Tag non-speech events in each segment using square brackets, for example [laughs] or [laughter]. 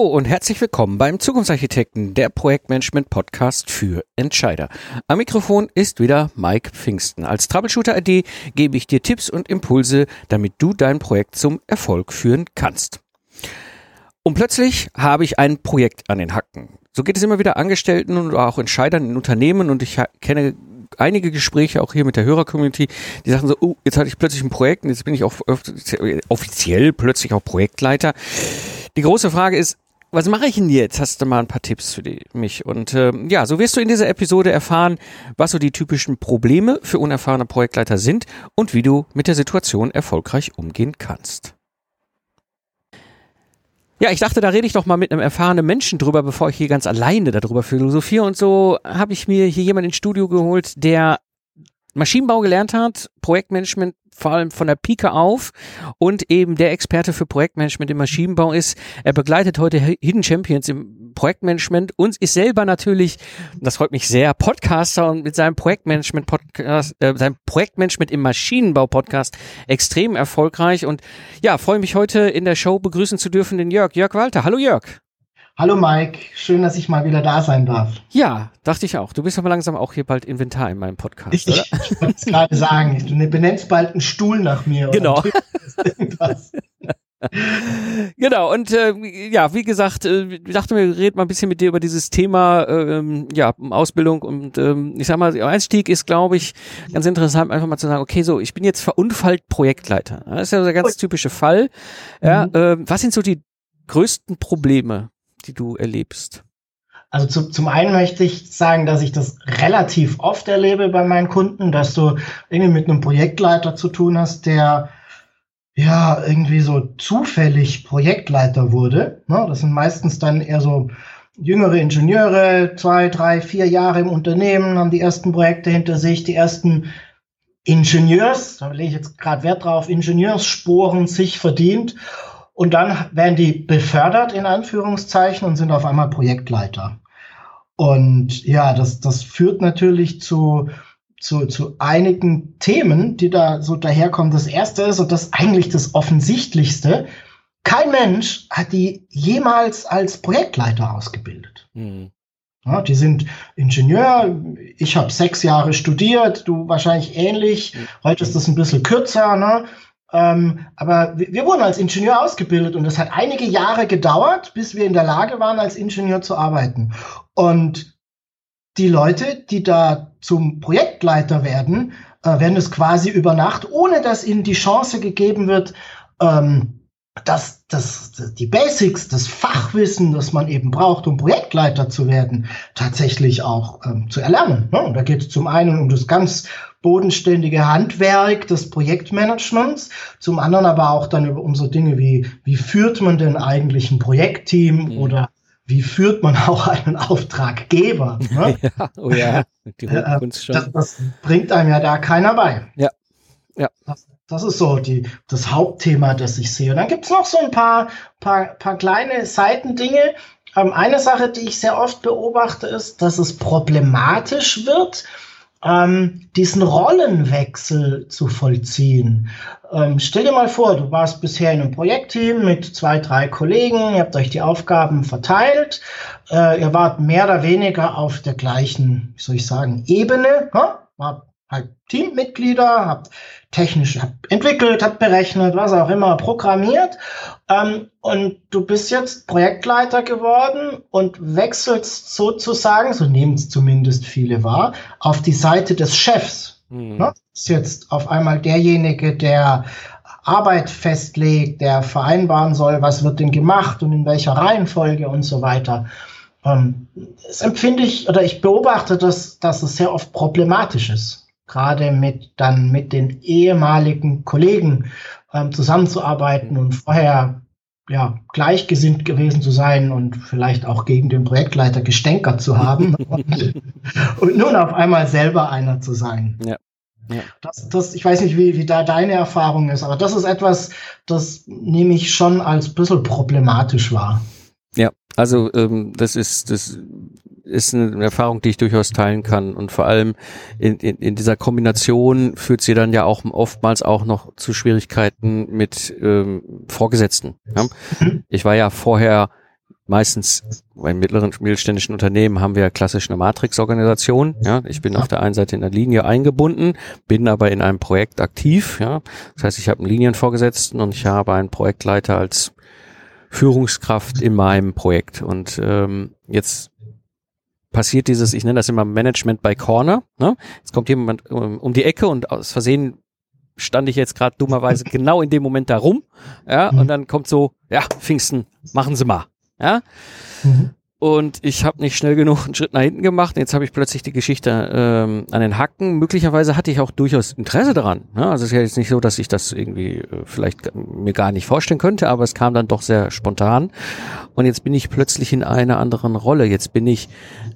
Und herzlich willkommen beim Zukunftsarchitekten, der Projektmanagement-Podcast für Entscheider. Am Mikrofon ist wieder Mike Pfingsten. Als Troubleshooter-ID gebe ich dir Tipps und Impulse, damit du dein Projekt zum Erfolg führen kannst. Und plötzlich habe ich ein Projekt an den Hacken. So geht es immer wieder Angestellten und auch Entscheidern in Unternehmen und ich kenne einige Gespräche auch hier mit der Hörer-Community, die sagen so, oh, jetzt hatte ich plötzlich ein Projekt und jetzt bin ich auch offiziell plötzlich auch Projektleiter. Die große Frage ist, was mache ich denn jetzt? Hast du mal ein paar Tipps für die, mich? Und äh, ja, so wirst du in dieser Episode erfahren, was so die typischen Probleme für unerfahrene Projektleiter sind und wie du mit der Situation erfolgreich umgehen kannst. Ja, ich dachte, da rede ich doch mal mit einem erfahrenen Menschen drüber, bevor ich hier ganz alleine darüber philosophiere. Und so habe ich mir hier jemanden ins Studio geholt, der Maschinenbau gelernt hat, Projektmanagement vor allem von der Pike auf und eben der Experte für Projektmanagement im Maschinenbau ist. Er begleitet heute Hidden Champions im Projektmanagement und ist selber natürlich, das freut mich sehr, Podcaster und mit seinem Projektmanagement Podcast, äh, seinem Projektmanagement im Maschinenbau Podcast extrem erfolgreich und ja, freue mich heute in der Show begrüßen zu dürfen den Jörg, Jörg Walter. Hallo Jörg. Hallo Mike, schön, dass ich mal wieder da sein darf. Ja, dachte ich auch. Du bist aber langsam auch hier bald Inventar in meinem Podcast, ich, oder? Ich wollte es gerade sagen. Du benennst bald einen Stuhl nach mir. Genau. [laughs] genau, und äh, ja, wie gesagt, äh, ich dachte mir, red mal ein bisschen mit dir über dieses Thema ähm, ja, Ausbildung und ähm, ich sag mal, der Einstieg ist, glaube ich, ganz interessant, einfach mal zu sagen, okay, so, ich bin jetzt verunfallt Projektleiter. Das ist ja der ganz typische Fall. Ja, mhm. äh, was sind so die größten Probleme, die du erlebst? Also zu, zum einen möchte ich sagen, dass ich das relativ oft erlebe bei meinen Kunden, dass du irgendwie mit einem Projektleiter zu tun hast, der ja irgendwie so zufällig Projektleiter wurde. Ne? Das sind meistens dann eher so jüngere Ingenieure, zwei, drei, vier Jahre im Unternehmen, haben die ersten Projekte hinter sich, die ersten Ingenieurs, da lege ich jetzt gerade Wert drauf, Ingenieurssporen sich verdient und dann werden die befördert in Anführungszeichen und sind auf einmal Projektleiter. Und ja, das, das führt natürlich zu, zu, zu einigen Themen, die da so daherkommen. Das erste ist, und das ist eigentlich das Offensichtlichste, kein Mensch hat die jemals als Projektleiter ausgebildet. Mhm. Ja, die sind Ingenieur. Ich habe sechs Jahre studiert, du wahrscheinlich ähnlich. Mhm. Heute ist das ein bisschen kürzer. Ne? Ähm, aber wir, wir, wurden als Ingenieur ausgebildet und es hat einige Jahre gedauert, bis wir in der Lage waren, als Ingenieur zu arbeiten. Und die Leute, die da zum Projektleiter werden, äh, werden es quasi über Nacht, ohne dass ihnen die Chance gegeben wird, ähm, dass das, die Basics, das Fachwissen, das man eben braucht, um Projektleiter zu werden, tatsächlich auch ähm, zu erlernen. Ne? Und da geht es zum einen um das ganz bodenständige Handwerk des Projektmanagements, zum anderen aber auch dann um so Dinge wie, wie führt man denn eigentlich ein Projektteam mhm. oder wie führt man auch einen Auftraggeber? [laughs] Ne? ja, oh ja, die äh, äh das, das, bringt einem ja da keiner bei. Ja, ja. Das, das ist so die, das Hauptthema, das ich sehe. Und dann gibt es noch so ein paar, paar, paar kleine Seitendinge. Ähm, eine Sache, die ich sehr oft beobachte, ist, dass es problematisch wird, ähm, diesen Rollenwechsel zu vollziehen. Ähm, stell dir mal vor, du warst bisher in einem Projektteam mit zwei, drei Kollegen, ihr habt euch die Aufgaben verteilt, äh, ihr wart mehr oder weniger auf der gleichen, wie soll ich sagen, Ebene, hm? Halt Teammitglieder, habt technisch habt entwickelt, habt berechnet, was auch immer, programmiert. Ähm, und du bist jetzt Projektleiter geworden und wechselst sozusagen, so nehmen es zumindest viele wahr, auf die Seite des Chefs. Mhm. Ne? Ist jetzt auf einmal derjenige, der Arbeit festlegt, der vereinbaren soll, was wird denn gemacht und in welcher Reihenfolge und so weiter. Ähm, das empfinde ich oder ich beobachte, dass, dass es sehr oft problematisch ist gerade mit dann mit den ehemaligen Kollegen ähm, zusammenzuarbeiten und vorher ja, gleichgesinnt gewesen zu sein und vielleicht auch gegen den Projektleiter gestänkert zu haben und, [laughs] und, nun auf einmal selber einer zu sein. Ja. ja. Das, das, ich weiß nicht, wie, wie da deine Erfahrung ist, aber das ist etwas, das nehme ich schon als ein bisschen problematisch wahr. Ja, also ähm, das ist, das ist eine Erfahrung, die ich durchaus teilen kann. Und vor allem in, in, in dieser Kombination führt sie dann ja auch oftmals auch noch zu Schwierigkeiten mit ähm, Vorgesetzten. Ja? Ich war ja vorher meistens bei mittleren mittelständischen Unternehmen haben wir klassisch eine Matrix-Organisation. Ja, ich bin auf der einen Seite in der Linie eingebunden, bin aber in einem Projekt aktiv. Ja, das heißt, ich habe einen Linienvorgesetzten und ich habe einen Projektleiter als Führungskraft in meinem Projekt. Und ähm, jetzt passiert dieses, ich nenne das immer Management by Corner. Ne? Jetzt kommt jemand um, um die Ecke und aus Versehen stand ich jetzt gerade dummerweise [laughs] genau in dem Moment da rum. Ja, und dann kommt so, ja, Pfingsten, machen Sie mal. Ja. Mhm. Und ich habe nicht schnell genug einen Schritt nach hinten gemacht. Jetzt habe ich plötzlich die Geschichte ähm, an den Hacken. Möglicherweise hatte ich auch durchaus Interesse daran. Ja, also es ist ja jetzt nicht so, dass ich das irgendwie äh, vielleicht mir gar nicht vorstellen könnte, aber es kam dann doch sehr spontan. Und jetzt bin ich plötzlich in einer anderen Rolle. Jetzt bin ich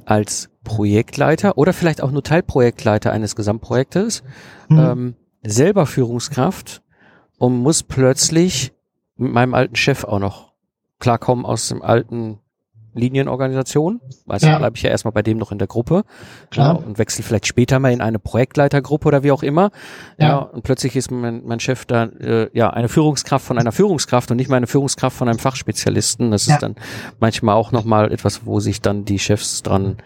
als Projektleiter oder vielleicht auch nur Teilprojektleiter eines Gesamtprojektes mhm. ähm, selber Führungskraft und muss plötzlich mit meinem alten Chef auch noch klarkommen aus dem alten Linienorganisation. Also ja. bleibe ich ja erstmal bei dem noch in der Gruppe Klar. Ja, und wechsle vielleicht später mal in eine Projektleitergruppe oder wie auch immer. Ja, ja und plötzlich ist mein, mein Chef da äh, ja eine Führungskraft von einer Führungskraft und nicht mal eine Führungskraft von einem Fachspezialisten. Das ist dann manchmal auch nochmal etwas, wo sich dann die Chefs dran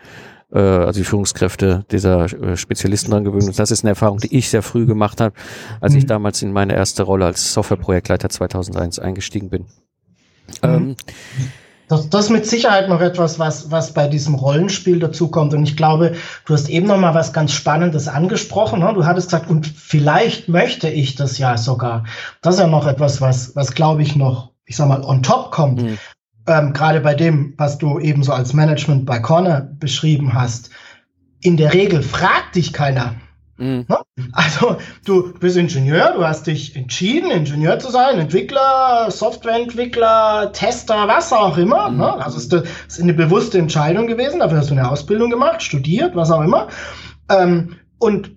äh, also die Führungskräfte dieser äh, Spezialisten dran gewöhnen. Und das ist eine Erfahrung, die ich sehr früh gemacht habe, als mhm. ich damals in meine erste Rolle als Softwareprojektleiter 2001 eingestiegen bin. Mhm. Ähm, das, das ist mit Sicherheit noch etwas, was, was bei diesem Rollenspiel dazukommt. Und ich glaube, du hast eben noch mal was ganz Spannendes angesprochen. Ne? Du hattest gesagt, und vielleicht möchte ich das ja sogar. Das ist ja noch etwas, was, was glaube ich noch, ich sag mal, on top kommt. Mhm. Ähm, Gerade bei dem, was du eben so als Management bei Corner beschrieben hast. In der Regel fragt dich keiner, Mhm. Ne? Also du bist Ingenieur, du hast dich entschieden, Ingenieur zu sein, Entwickler, Softwareentwickler, Tester, was auch immer. Mhm. Ne? Also es ist eine bewusste Entscheidung gewesen, dafür hast du eine Ausbildung gemacht, studiert, was auch immer. Ähm, und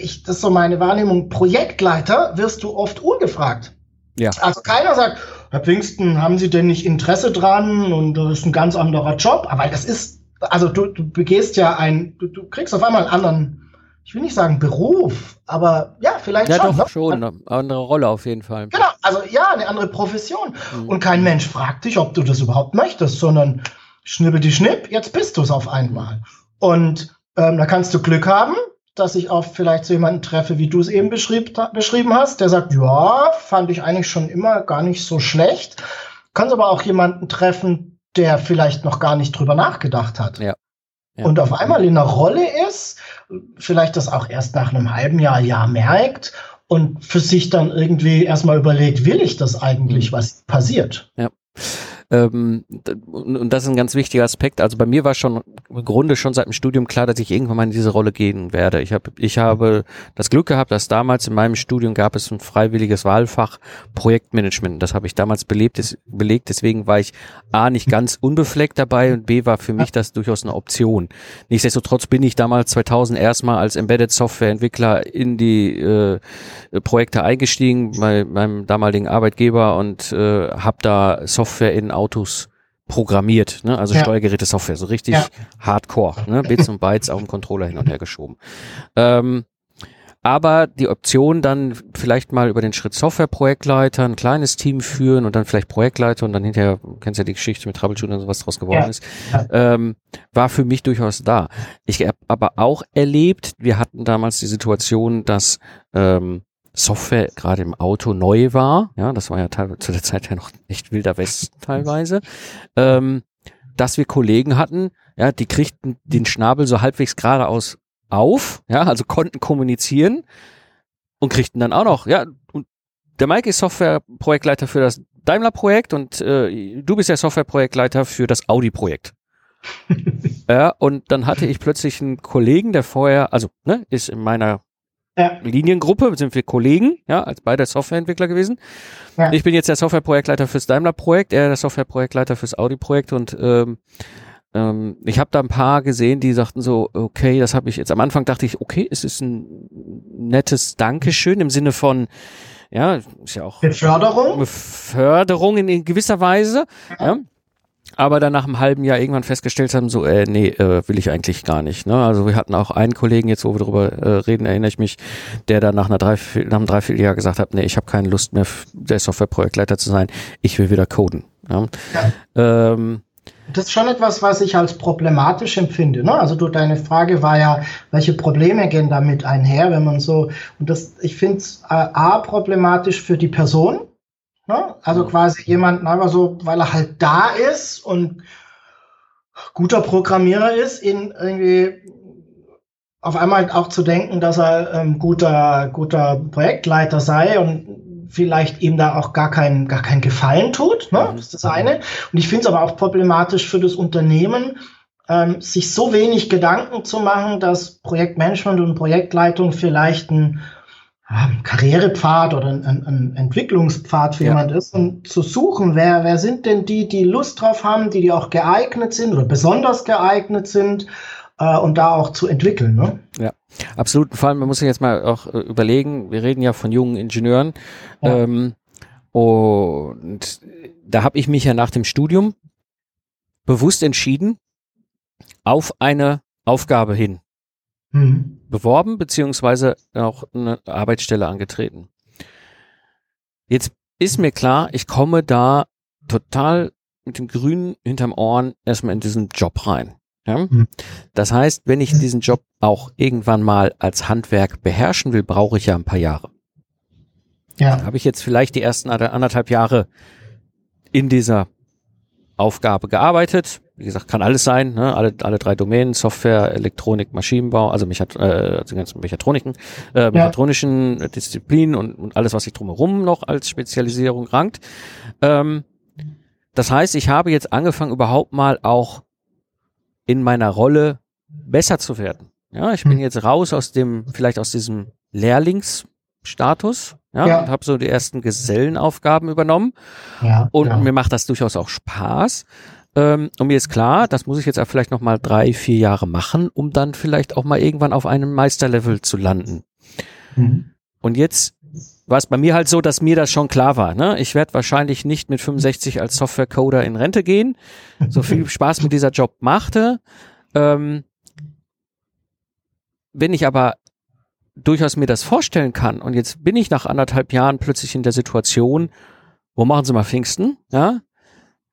ich, das ist so meine Wahrnehmung, Projektleiter wirst du oft ungefragt. Ja. Also keiner sagt, Herr Pfingsten, haben Sie denn nicht Interesse dran und das ist ein ganz anderer Job, aber das ist, also du, du begehst ja ein, du, du kriegst auf einmal einen anderen ich will nicht sagen Beruf, aber ja, vielleicht ja, schon. Ja, doch, ne? schon. Eine andere Rolle auf jeden Fall. Genau, also ja, eine andere Profession. Mhm. Und kein Mensch fragt dich, ob du das überhaupt möchtest, sondern schnippel die Schnipp, jetzt bist du es auf einmal. Und ähm, da kannst du Glück haben, dass ich auch vielleicht so jemanden treffe, wie du es eben beschrieb, beschrieben hast, der sagt, ja, fand ich eigentlich schon immer gar nicht so schlecht. Kannst aber auch jemanden treffen, der vielleicht noch gar nicht drüber nachgedacht hat. Ja. Ja. Und auf einmal in einer Rolle ist, vielleicht das auch erst nach einem halben Jahr, Jahr merkt und für sich dann irgendwie erstmal überlegt, will ich das eigentlich, mhm. was passiert? Ja. Ähm, und das ist ein ganz wichtiger Aspekt. Also bei mir war schon im Grunde schon seit dem Studium klar, dass ich irgendwann mal in diese Rolle gehen werde. Ich habe ich habe das Glück gehabt, dass damals in meinem Studium gab es ein freiwilliges Wahlfach Projektmanagement. Das habe ich damals belebt, belegt. Deswegen war ich A nicht ganz unbefleckt dabei und B war für mich das durchaus eine Option. Nichtsdestotrotz bin ich damals 2000 erstmal als Embedded Software Entwickler in die äh, Projekte eingestiegen bei meinem damaligen Arbeitgeber und äh, habe da Software in Autos programmiert, ne? also ja. Steuergeräte-Software, so richtig ja. Hardcore, ne? Bits und Bytes auf dem Controller hin und her geschoben. Ähm, aber die Option dann vielleicht mal über den Schritt Software-Projektleiter ein kleines Team führen und dann vielleicht Projektleiter und dann hinterher, kennst ja die Geschichte mit Troubleshooting und sowas draus geworden ja. ist, ähm, war für mich durchaus da. Ich habe aber auch erlebt, wir hatten damals die Situation, dass ähm, Software gerade im Auto neu war, ja, das war ja teilweise zu der Zeit ja noch echt wilder West teilweise, ähm, dass wir Kollegen hatten, ja, die kriegten den Schnabel so halbwegs geradeaus auf, ja, also konnten kommunizieren und kriegten dann auch noch, ja, und der Mike ist Softwareprojektleiter für das Daimler-Projekt und äh, du bist der Softwareprojektleiter für das Audi-Projekt. [laughs] ja, und dann hatte ich plötzlich einen Kollegen, der vorher, also ne, ist in meiner ja. Liniengruppe, sind wir Kollegen, ja, als beide Softwareentwickler gewesen. Ja. Ich bin jetzt der Softwareprojektleiter fürs Daimler-Projekt, er der Softwareprojektleiter fürs Audi-Projekt und ähm, ähm, ich habe da ein paar gesehen, die sagten so, okay, das habe ich jetzt am Anfang dachte ich, okay, es ist ein nettes Dankeschön im Sinne von ja, ist ja auch Beförderung, Beförderung in, gewisser Weise, ja. ja aber dann nach einem halben Jahr irgendwann festgestellt haben, so, äh, nee, äh, will ich eigentlich gar nicht. Ne? Also wir hatten auch einen Kollegen, jetzt wo wir darüber äh, reden, erinnere ich mich, der dann nach, einer Dreiviertel, nach einem Dreivierteljahr gesagt hat, nee, ich habe keine Lust mehr, der Softwareprojektleiter zu sein, ich will wieder coden. Ja? ja. Ähm, Das ist schon etwas, was ich als problematisch empfinde. Ne? Also du, deine Frage war ja, welche Probleme gehen damit einher, wenn man so, und das, ich finde es äh, A problematisch für die Person. Ne? Also quasi jemand, aber so, weil er halt da ist und guter Programmierer ist, ihn irgendwie auf einmal auch zu denken, dass er ähm, guter, guter Projektleiter sei und vielleicht ihm da auch gar kein, gar kein Gefallen tut. Ne? Das ist das eine. Und ich finde es aber auch problematisch für das Unternehmen, ähm, sich so wenig Gedanken zu machen, dass Projektmanagement und Projektleitung vielleicht ein Karrierepfad oder ein, ein, Entwicklungspfad für ja. jemand ist und zu suchen, wer, wer sind denn die, die Lust drauf haben, die, die auch geeignet sind oder besonders geeignet sind äh, und da auch zu entwickeln. Ne? Ja. Absolut, vor allem, man muss sich jetzt mal auch äh, überlegen, wir reden ja von jungen Ingenieuren. Ja. Ähm, und da habe ich mich ja nach dem Studium bewusst entschieden, auf eine Aufgabe hin mhm. beworben, beziehungsweise auch eine Arbeitsstelle angetreten. Jetzt ist mir klar, ich komme da total mit dem Grünen hinterm Ohren erstmal in diesen Job rein. Ja? Mhm. Das heißt, wenn ich diesen Job auch irgendwann mal als Handwerk beherrschen will, brauche ich ja ein paar Jahre. Ja. Habe ich jetzt vielleicht die ersten anderthalb Jahre in dieser Aufgabe gearbeitet. Wie gesagt, kann alles sein, ne? alle, alle drei Domänen, Software, Elektronik, Maschinenbau, also, Mechat äh, also ganzen Mechatroniken, äh, mechatronischen ja. Disziplinen und, und alles, was sich drumherum noch als Spezialisierung rankt. Ähm, das heißt, ich habe jetzt angefangen, überhaupt mal auch in meiner Rolle besser zu werden. Ja, ich bin hm. jetzt raus aus dem, vielleicht aus diesem Lehrlingsstatus, ja, ja. und habe so die ersten Gesellenaufgaben übernommen. Ja, und ja. mir macht das durchaus auch Spaß. Ähm, und mir ist klar, das muss ich jetzt auch vielleicht noch mal drei, vier Jahre machen, um dann vielleicht auch mal irgendwann auf einem Meisterlevel zu landen. Mhm. Und jetzt war es bei mir halt so, dass mir das schon klar war. Ne? Ich werde wahrscheinlich nicht mit 65 als Softwarecoder in Rente gehen. So viel [laughs] Spaß mit dieser Job machte. Ähm, wenn ich aber durchaus mir das vorstellen kann und jetzt bin ich nach anderthalb Jahren plötzlich in der Situation, wo machen Sie mal Pfingsten, ja?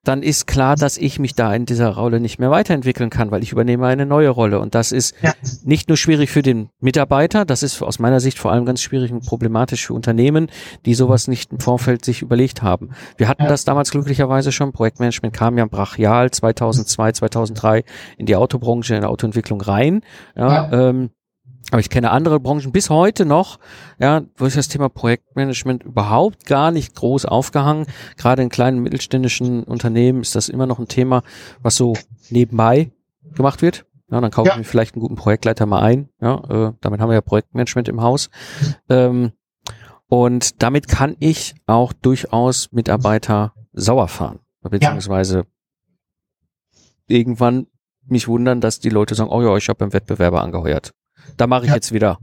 Dann ist klar, dass ich mich da in dieser Rolle nicht mehr weiterentwickeln kann, weil ich übernehme eine neue Rolle. Und das ist ja. nicht nur schwierig für den Mitarbeiter, das ist aus meiner Sicht vor allem ganz schwierig und problematisch für Unternehmen, die sowas nicht im Vorfeld sich überlegt haben. Wir hatten ja. das damals glücklicherweise schon. Projektmanagement kam ja brachial 2002, 2003 in die Autobranche, in der Autoentwicklung rein. Ja, ja. Ähm, aber ich kenne andere Branchen bis heute noch, ja, wo ist das Thema Projektmanagement überhaupt gar nicht groß aufgehangen. Gerade in kleinen mittelständischen Unternehmen ist das immer noch ein Thema, was so nebenbei gemacht wird. Ja, dann kaufen ja. wir vielleicht einen guten Projektleiter mal ein. Ja, äh, damit haben wir ja Projektmanagement im Haus. Ähm, und damit kann ich auch durchaus Mitarbeiter sauer fahren. Beziehungsweise ja. irgendwann mich wundern, dass die Leute sagen, oh ja, ich habe beim Wettbewerber angeheuert. Da mache ich ja. jetzt wieder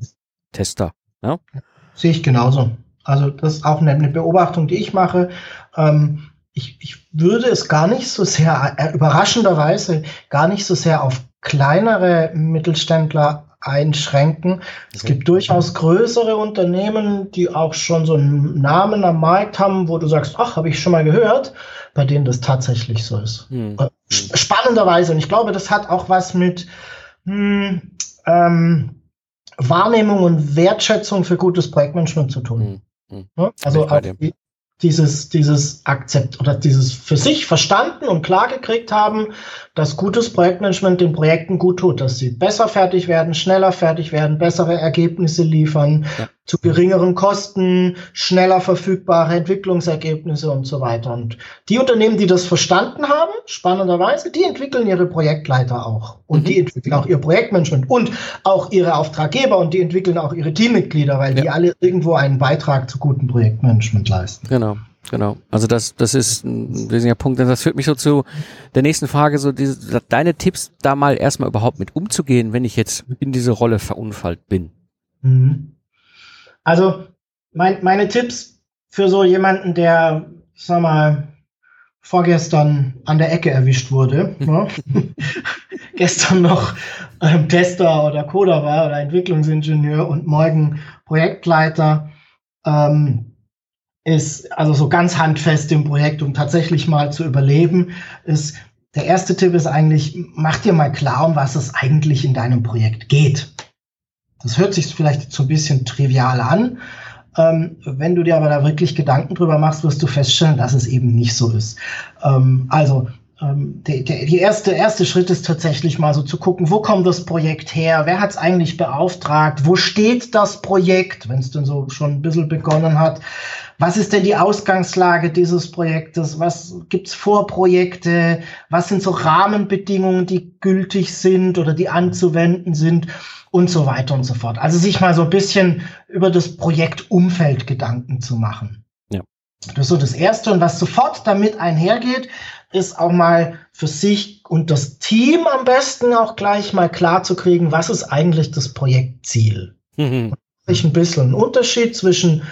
Tester. Ja? Sehe ich genauso. Also das ist auch eine, eine Beobachtung, die ich mache. Ähm, ich, ich würde es gar nicht so sehr, äh, überraschenderweise, gar nicht so sehr auf kleinere Mittelständler einschränken. Es gibt durchaus größere Unternehmen, die auch schon so einen Namen am Markt haben, wo du sagst, ach, habe ich schon mal gehört, bei denen das tatsächlich so ist. Hm. Äh, spannenderweise. Und ich glaube, das hat auch was mit, hm, ähm, Wahrnehmung und Wertschätzung für gutes Projektmanagement zu tun. Mhm. Also auch die, dieses, dieses Akzept oder dieses für sich verstanden und klar gekriegt haben, dass gutes Projektmanagement den Projekten gut tut, dass sie besser fertig werden, schneller fertig werden, bessere Ergebnisse liefern, ja. Zu geringeren Kosten, schneller verfügbare Entwicklungsergebnisse und so weiter. Und die Unternehmen, die das verstanden haben, spannenderweise, die entwickeln ihre Projektleiter auch. Und mhm. die entwickeln auch ihr Projektmanagement und auch ihre Auftraggeber und die entwickeln auch ihre Teammitglieder, weil ja. die alle irgendwo einen Beitrag zu gutem Projektmanagement leisten. Genau. Genau. Also das, das ist ein wesentlicher Punkt. Das führt mich so zu der nächsten Frage, so diese, deine Tipps, da mal erstmal überhaupt mit umzugehen, wenn ich jetzt in diese Rolle verunfallt bin. Mhm. Also mein, meine Tipps für so jemanden, der, ich sag mal, vorgestern an der Ecke erwischt wurde, [laughs] ne? [laughs] gestern noch ähm, Tester oder Coder war oder Entwicklungsingenieur und morgen Projektleiter, ähm, ist also so ganz handfest im Projekt, um tatsächlich mal zu überleben, ist der erste Tipp ist eigentlich, mach dir mal klar, um was es eigentlich in deinem Projekt geht. Das hört sich vielleicht so ein bisschen trivial an. Ähm, wenn du dir aber da wirklich Gedanken drüber machst, wirst du feststellen, dass es eben nicht so ist. Ähm, also der, der, die erste, erste Schritt ist tatsächlich mal so zu gucken, wo kommt das Projekt her? Wer hat es eigentlich beauftragt? Wo steht das Projekt, wenn es denn so schon ein bisschen begonnen hat? Was ist denn die Ausgangslage dieses Projektes? Was gibt's Vorprojekte? Was sind so Rahmenbedingungen, die gültig sind oder die anzuwenden sind? Und so weiter und so fort. Also sich mal so ein bisschen über das Projektumfeld Gedanken zu machen. Das ist so das Erste. Und was sofort damit einhergeht, ist auch mal für sich und das Team am besten auch gleich mal klar zu kriegen, was ist eigentlich das Projektziel. Mhm. Ich ein bisschen ein Unterschied zwischen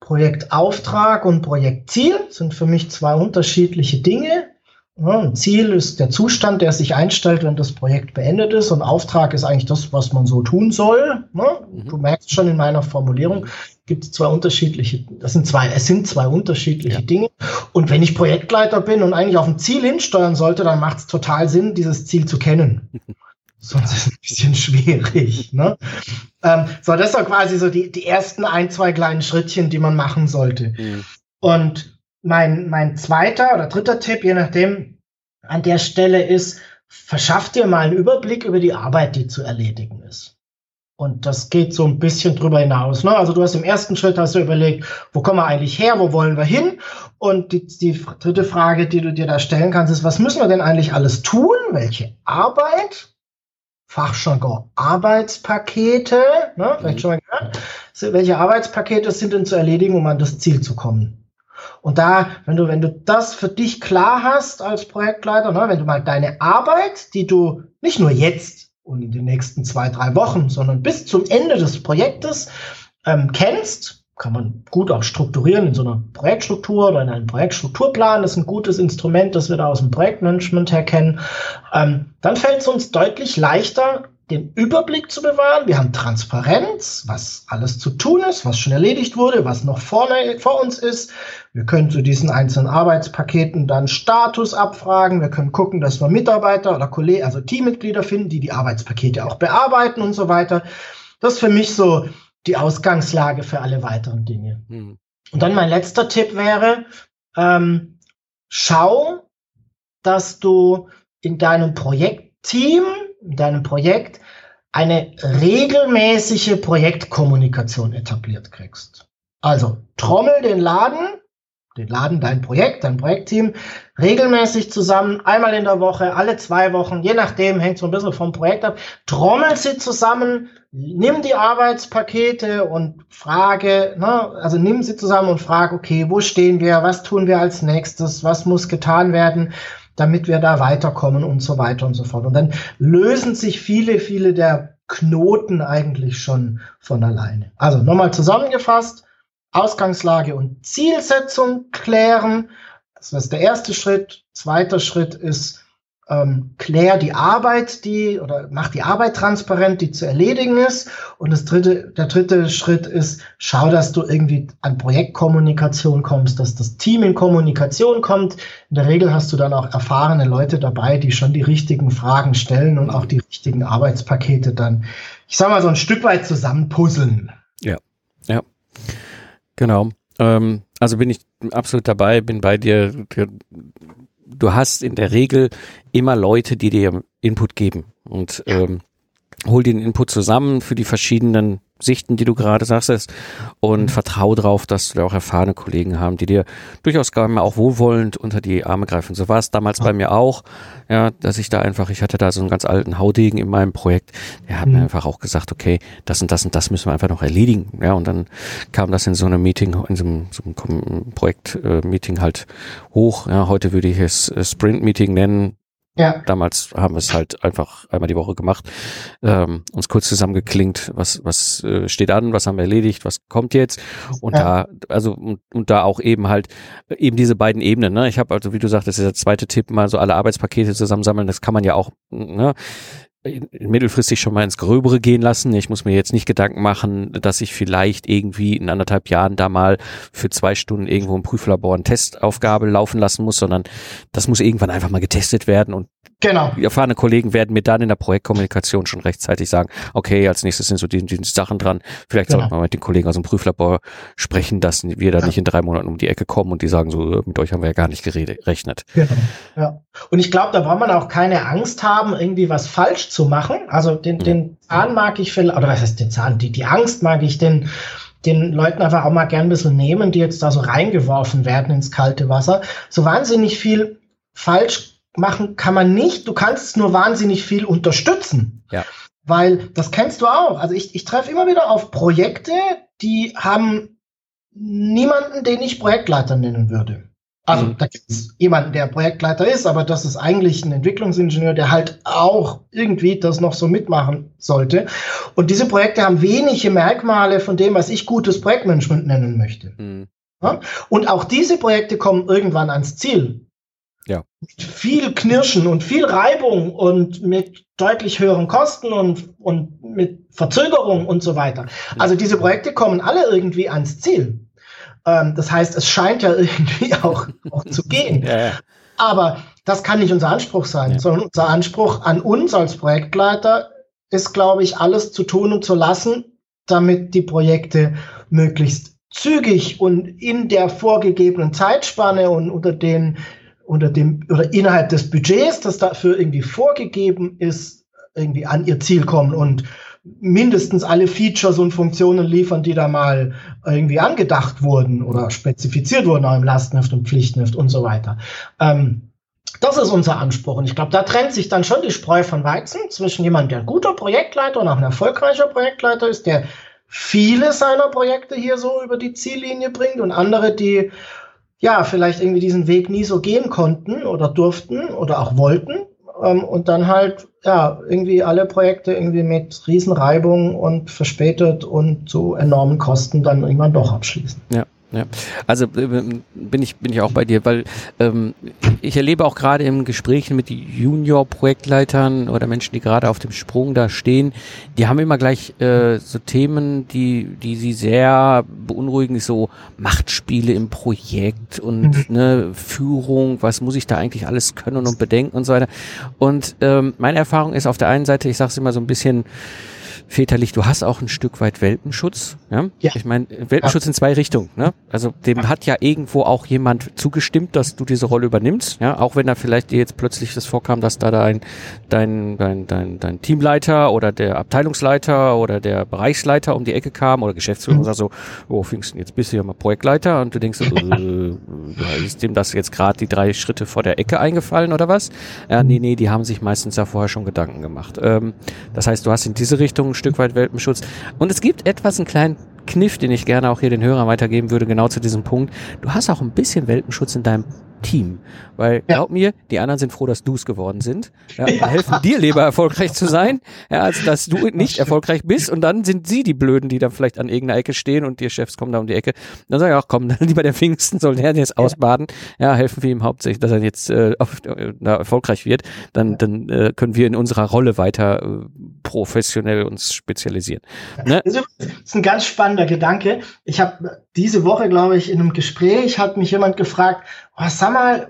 Projektauftrag und Projektziel sind für mich zwei unterschiedliche Dinge. Ein Ziel ist der Zustand, der sich einstellt, wenn das Projekt beendet ist. Und Auftrag ist eigentlich das, was man so tun soll. Ja, mhm. Du merkst schon in meiner Formulierung, gibt es zwei unterschiedliche, das sind zwei, es sind zwei unterschiedliche ja. Dinge. Und wenn ich Projektleiter bin und eigentlich auf ein Ziel hinsteuern sollte, dann macht es total Sinn, dieses Ziel zu kennen. [laughs] Sonst ist es ein bisschen schwierig. Ne? ähm, so, das sind quasi so die, die ersten ein, zwei kleinen Schrittchen, die man machen sollte. Mhm. Und mein, mein zweiter oder dritter Tipp, je nachdem, an der Stelle ist, verschaff dir mal einen Überblick über die Arbeit, die zu erledigen ist. Und das geht so ein bisschen drüber hinaus. Ne? Also du hast im ersten Schritt hast du überlegt, wo kommen wir eigentlich her, wo wollen wir hin? Und die, die dritte Frage, die du dir da stellen kannst, ist, was müssen wir denn eigentlich alles tun? Welche Arbeit? Fachjargon Arbeitspakete, ne? vielleicht mhm. schon mal gehört. Welche Arbeitspakete sind denn zu erledigen, um an das Ziel zu kommen? Und da, wenn du, wenn du das für dich klar hast als Projektleiter, ne, wenn du mal deine Arbeit, die du nicht nur jetzt und in den nächsten zwei, drei Wochen, sondern bis zum Ende des Projektes ähm, kennst, kann man gut auch strukturieren in so einer Projektstruktur oder in einem Projektstrukturplan. Das ist ein gutes Instrument, das wir da aus dem Projektmanagement her kennen. Ähm, dann fällt es uns deutlich leichter, den Überblick zu bewahren. Wir haben Transparenz, was alles zu tun ist, was schon erledigt wurde, was noch vorne, vor uns ist. Wir können zu diesen einzelnen Arbeitspaketen dann Status abfragen. Wir können gucken, dass wir Mitarbeiter oder Kollegen, also Teammitglieder finden, die die Arbeitspakete auch bearbeiten und so weiter. Das ist für mich so die Ausgangslage für alle weiteren Dinge. Hm. Und dann mein letzter Tipp wäre, ähm, schau, dass du in deinem Projektteam deinem Projekt eine regelmäßige Projektkommunikation etabliert kriegst. Also trommel den Laden, den Laden, dein Projekt, dein Projektteam regelmäßig zusammen, einmal in der Woche, alle zwei Wochen, je nachdem, hängt so ein bisschen vom Projekt ab, trommel sie zusammen, nimm die Arbeitspakete und frage, ne, also nimm sie zusammen und frage, okay, wo stehen wir, was tun wir als nächstes, was muss getan werden, damit wir da weiterkommen und so weiter und so fort. Und dann lösen sich viele, viele der Knoten eigentlich schon von alleine. Also nochmal zusammengefasst, Ausgangslage und Zielsetzung klären. Das ist der erste Schritt. Zweiter Schritt ist ähm, klär die Arbeit, die oder mach die Arbeit transparent, die zu erledigen ist. Und das dritte, der dritte Schritt ist, schau, dass du irgendwie an Projektkommunikation kommst, dass das Team in Kommunikation kommt. In der Regel hast du dann auch erfahrene Leute dabei, die schon die richtigen Fragen stellen und auch die richtigen Arbeitspakete dann, ich sag mal, so ein Stück weit zusammenpuzzeln. Ja, ja, genau. Ähm, also bin ich absolut dabei, bin bei dir du hast in der Regel immer Leute, die dir Input geben. Und ähm, hol den Input zusammen für die verschiedenen Sichten, die du gerade sagst, und mhm. vertrau darauf, dass wir auch erfahrene Kollegen haben, die dir durchaus gar mal auch wohlwollend unter die Arme greifen. So war es damals ja. bei mir auch, ja, dass ich da einfach, ich hatte da so einen ganz alten Haudegen in meinem Projekt, der hat mhm. mir einfach auch gesagt, okay, das und das und das müssen wir einfach noch erledigen, ja, und dann kam das in so einem Meeting, in so einem, so einem Projekt-Meeting halt hoch, ja, heute würde ich es Sprint-Meeting nennen, ja. Damals haben wir es halt einfach einmal die Woche gemacht, ähm, uns kurz zusammengeklingt, was was äh, steht an, was haben wir erledigt, was kommt jetzt und ja. da also und, und da auch eben halt eben diese beiden Ebenen. Ne? Ich habe also wie du sagtest, der zweite Tipp mal so alle Arbeitspakete zusammensammeln, das kann man ja auch. Ne? Mittelfristig schon mal ins Gröbere gehen lassen. Ich muss mir jetzt nicht Gedanken machen, dass ich vielleicht irgendwie in anderthalb Jahren da mal für zwei Stunden irgendwo im Prüflabor eine Testaufgabe laufen lassen muss, sondern das muss irgendwann einfach mal getestet werden und Genau. Erfahrene Kollegen werden mir dann in der Projektkommunikation schon rechtzeitig sagen, okay, als nächstes sind so die, die Sachen dran. Vielleicht genau. sollten wir mit den Kollegen aus dem Prüflabor sprechen, dass wir da ja. nicht in drei Monaten um die Ecke kommen und die sagen so, mit euch haben wir ja gar nicht gerechnet. Genau. Ja. Und ich glaube, da braucht man auch keine Angst haben, irgendwie was falsch zu machen. Also den, den Zahn mag ich vielleicht, oder was heißt den Zahn? Die, die Angst mag ich den, den Leuten einfach auch mal gern ein bisschen nehmen, die jetzt da so reingeworfen werden ins kalte Wasser. So wahnsinnig viel falsch machen kann man nicht. Du kannst nur wahnsinnig viel unterstützen. Ja. Weil das kennst du auch. Also ich, ich treffe immer wieder auf Projekte, die haben niemanden, den ich Projektleiter nennen würde. Also mhm. da gibt es jemanden, der Projektleiter ist, aber das ist eigentlich ein Entwicklungsingenieur, der halt auch irgendwie das noch so mitmachen sollte. Und diese Projekte haben wenige Merkmale von dem, was ich gutes Projektmanagement nennen möchte. Mhm. Ja? Und auch diese Projekte kommen irgendwann ans Ziel. Ja. Mit viel Knirschen und viel Reibung und mit deutlich höheren Kosten und, und mit Verzögerung und so weiter. Also diese Projekte kommen alle irgendwie ans Ziel. Ähm, das heißt, es scheint ja [laughs] irgendwie auch, auch zu gehen. Ja, ja. Aber das kann nicht unser Anspruch sein, ja. sondern unser Anspruch an uns als Projektleiter ist, glaube ich, alles zu tun und zu lassen, damit die Projekte möglichst zügig und in der vorgegebenen Zeitspanne und unter den unter dem oder innerhalb des Budgets, das dafür irgendwie vorgegeben ist, irgendwie an ihr Ziel kommen und mindestens alle Features und Funktionen liefern, die da mal irgendwie angedacht wurden oder spezifiziert wurden, auch im Lastenheft und Pflichtenheft und so weiter. Ähm, das ist unser Anspruch. Und ich glaube, da trennt sich dann schon die Spreu von Weizen zwischen jemandem, der ein guter Projektleiter und auch ein erfolgreicher Projektleiter ist, der viele seiner Projekte hier so über die Ziellinie bringt und andere, die ja, vielleicht irgendwie diesen Weg nie so gehen konnten oder durften oder auch wollten. Ähm, und dann halt, ja, irgendwie alle Projekte irgendwie mit Riesenreibung und verspätet und zu enormen Kosten dann irgendwann doch abschließen. Ja. Ja, also äh, bin ich bin ich auch bei dir, weil ähm, ich erlebe auch gerade im Gesprächen mit Junior-Projektleitern oder Menschen, die gerade auf dem Sprung da stehen, die haben immer gleich äh, so Themen, die die sie sehr beunruhigen, so Machtspiele im Projekt und mhm. ne, Führung, was muss ich da eigentlich alles können und bedenken und so weiter. Und ähm, meine Erfahrung ist auf der einen Seite, ich sage es immer so ein bisschen väterlich, du hast auch ein Stück weit Welpenschutz. Ja? ja. Ich meine, Welpenschutz ja. in zwei Richtungen. Ne? Also dem ja. hat ja irgendwo auch jemand zugestimmt, dass du diese Rolle übernimmst. Ja, auch wenn da vielleicht dir jetzt plötzlich das vorkam, dass da dein, dein, dein, dein, dein Teamleiter oder der Abteilungsleiter oder der Bereichsleiter um die Ecke kam oder Geschäftsführer mhm. und sagt so, oh, Pfingsten, jetzt bist du ja mal Projektleiter und du denkst, äh, ist dem das jetzt gerade die drei Schritte vor der Ecke eingefallen oder was? Ja, nee, nee, die haben sich meistens ja vorher schon Gedanken gemacht. Ähm, das heißt, du hast in diese Richtung Stück weit Welpenschutz. Und es gibt etwas, einen kleinen Kniff, den ich gerne auch hier den Hörern weitergeben würde, genau zu diesem Punkt. Du hast auch ein bisschen Welpenschutz in deinem Team. Weil, ja. glaub mir, die anderen sind froh, dass du es geworden sind. Ja, ja. helfen dir lieber erfolgreich zu sein, ja, als dass du nicht erfolgreich bist. Und dann sind sie die Blöden, die dann vielleicht an irgendeiner Ecke stehen und die Chefs kommen da um die Ecke. Dann sag ich auch, komm, dann [laughs] lieber der Pfingsten soll der jetzt ausbaden. Ja, helfen wir ihm hauptsächlich, dass er jetzt äh, auf, äh, erfolgreich wird. Dann, dann äh, können wir in unserer Rolle weiter äh, professionell uns spezialisieren. Ne? Das ist ein ganz spannender Gedanke. Ich habe diese Woche, glaube ich, in einem Gespräch hat mich jemand gefragt, oh, sag mal,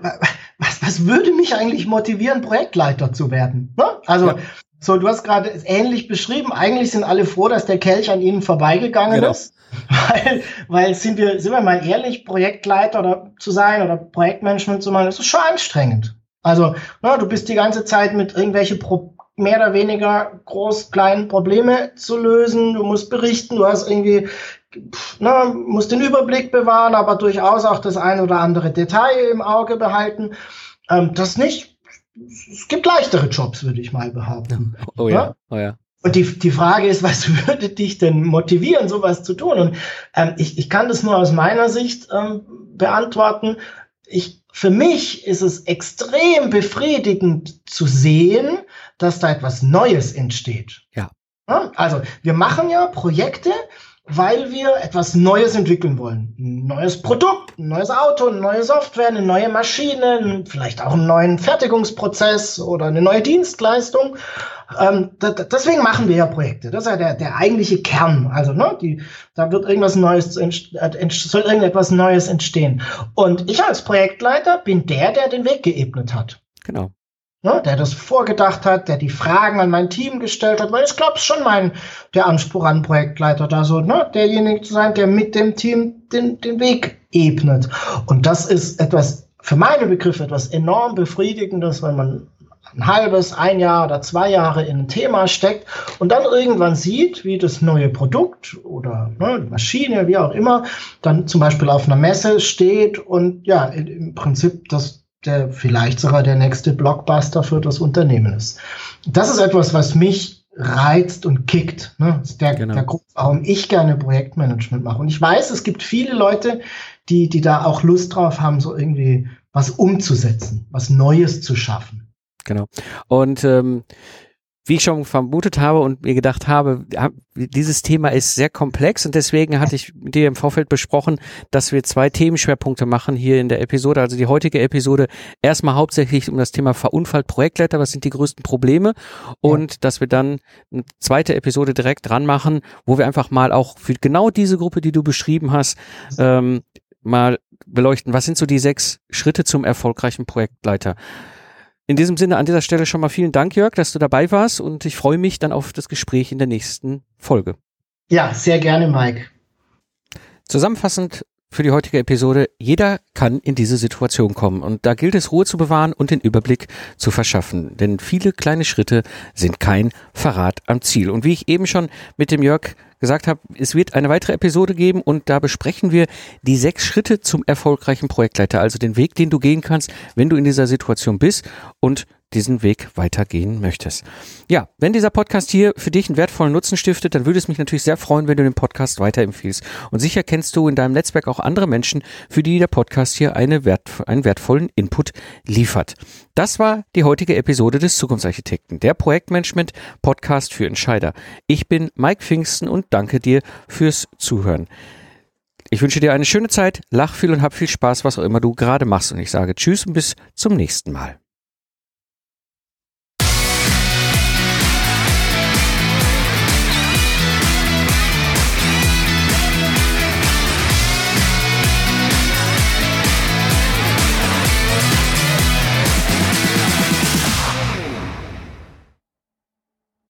was, was würde mich eigentlich motivieren, Projektleiter zu werden? Ne? Also, ja. so, du hast gerade ähnlich beschrieben, eigentlich sind alle froh, dass der Kelch an ihnen vorbeigegangen genau. ist. [laughs] Weil, weil sind wir, sind wir mal ehrlich, Projektleiter oder zu sein oder Projektmanagement zu machen, das ist schon anstrengend. Also, ne, du bist die ganze Zeit mit irgendwelche Pro mehr oder weniger groß, kleinen Probleme zu lösen. Du musst berichten, du hast irgendwie na, muss den Überblick bewahren, aber durchaus auch das ein oder andere Detail im Auge behalten. Ähm, das nicht. Es gibt leichtere Jobs, würde ich mal behaupten. Oh ja, oh ja. Und die, die Frage ist, [laughs] was würde dich denn motivieren, sowas zu tun? Und ähm, ich, ich kann das nur aus meiner Sicht ähm, beantworten. Ich, für mich ist es extrem befriedigend zu sehen, dass da etwas Neues entsteht. Ja. Also wir machen ja Projekte, weil wir etwas Neues entwickeln wollen. Ein neues Produkt, ein neues Auto, eine neue Software, eine neue Maschine, vielleicht auch einen neuen Fertigungsprozess oder eine neue Dienstleistung. Ähm, deswegen machen wir ja Projekte. Das ist ja der, der eigentliche Kern. Also, ne, die, da wird irgendwas Neues, äh, soll irgendetwas Neues entstehen. Und ich als Projektleiter bin der, der den Weg geebnet hat. Genau ne, der das vorgedacht hat, der die Fragen an mein Team gestellt hat, weil ich glaube, es schon mein der Anspruch an Projektleiter da so, ne, derjenige zu sein, der mit dem Team den, den Weg ebnet. Und das ist etwas, für meine Begriffe, etwas enorm befriedigendes, wenn man ein halbes, ein Jahr oder zwei Jahre in ein Thema steckt und dann irgendwann sieht, wie das neue Produkt oder ne, Maschine, wie auch immer, dann zum Beispiel auf einer Messe steht und ja, im Prinzip das der vielleicht sogar der nächste Blockbuster für das Unternehmen ist. Das ist etwas, was mich reizt und kickt. Ne? Das ist der, genau. der Grund, warum ich gerne Projektmanagement mache. Und ich weiß, es gibt viele Leute, die, die da auch Lust drauf haben, so irgendwie was umzusetzen, was Neues zu schaffen. Genau. Und ähm, wie ich schon vermutet habe und mir gedacht habe, dieses Thema ist sehr komplex und deswegen hatte ich mit dir im Vorfeld besprochen, dass wir zwei Themenschwerpunkte machen hier in der Episode. Also die heutige Episode erstmal hauptsächlich um das Thema verunfallt Projektleiter, was sind die größten Probleme und ja. dass wir dann eine zweite Episode direkt dran machen, wo wir einfach mal auch für genau diese Gruppe, die du beschrieben hast, ähm, mal beleuchten, was sind so die sechs Schritte zum erfolgreichen Projektleiter. In diesem Sinne an dieser Stelle schon mal vielen Dank, Jörg, dass du dabei warst und ich freue mich dann auf das Gespräch in der nächsten Folge. Ja, sehr gerne, Mike. Zusammenfassend für die heutige Episode, jeder kann in diese Situation kommen und da gilt es Ruhe zu bewahren und den Überblick zu verschaffen, denn viele kleine Schritte sind kein Verrat am Ziel. Und wie ich eben schon mit dem Jörg gesagt habe, es wird eine weitere Episode geben und da besprechen wir die sechs Schritte zum erfolgreichen Projektleiter, also den Weg, den du gehen kannst, wenn du in dieser Situation bist und diesen Weg weitergehen möchtest. Ja, wenn dieser Podcast hier für dich einen wertvollen Nutzen stiftet, dann würde es mich natürlich sehr freuen, wenn du den Podcast weiterempfiehlst. Und sicher kennst du in deinem Netzwerk auch andere Menschen, für die der Podcast hier eine wert, einen wertvollen Input liefert. Das war die heutige Episode des Zukunftsarchitekten, der Projektmanagement Podcast für Entscheider. Ich bin Mike Pfingsten und danke dir fürs Zuhören. Ich wünsche dir eine schöne Zeit, lach viel und hab viel Spaß, was auch immer du gerade machst. Und ich sage Tschüss und bis zum nächsten Mal.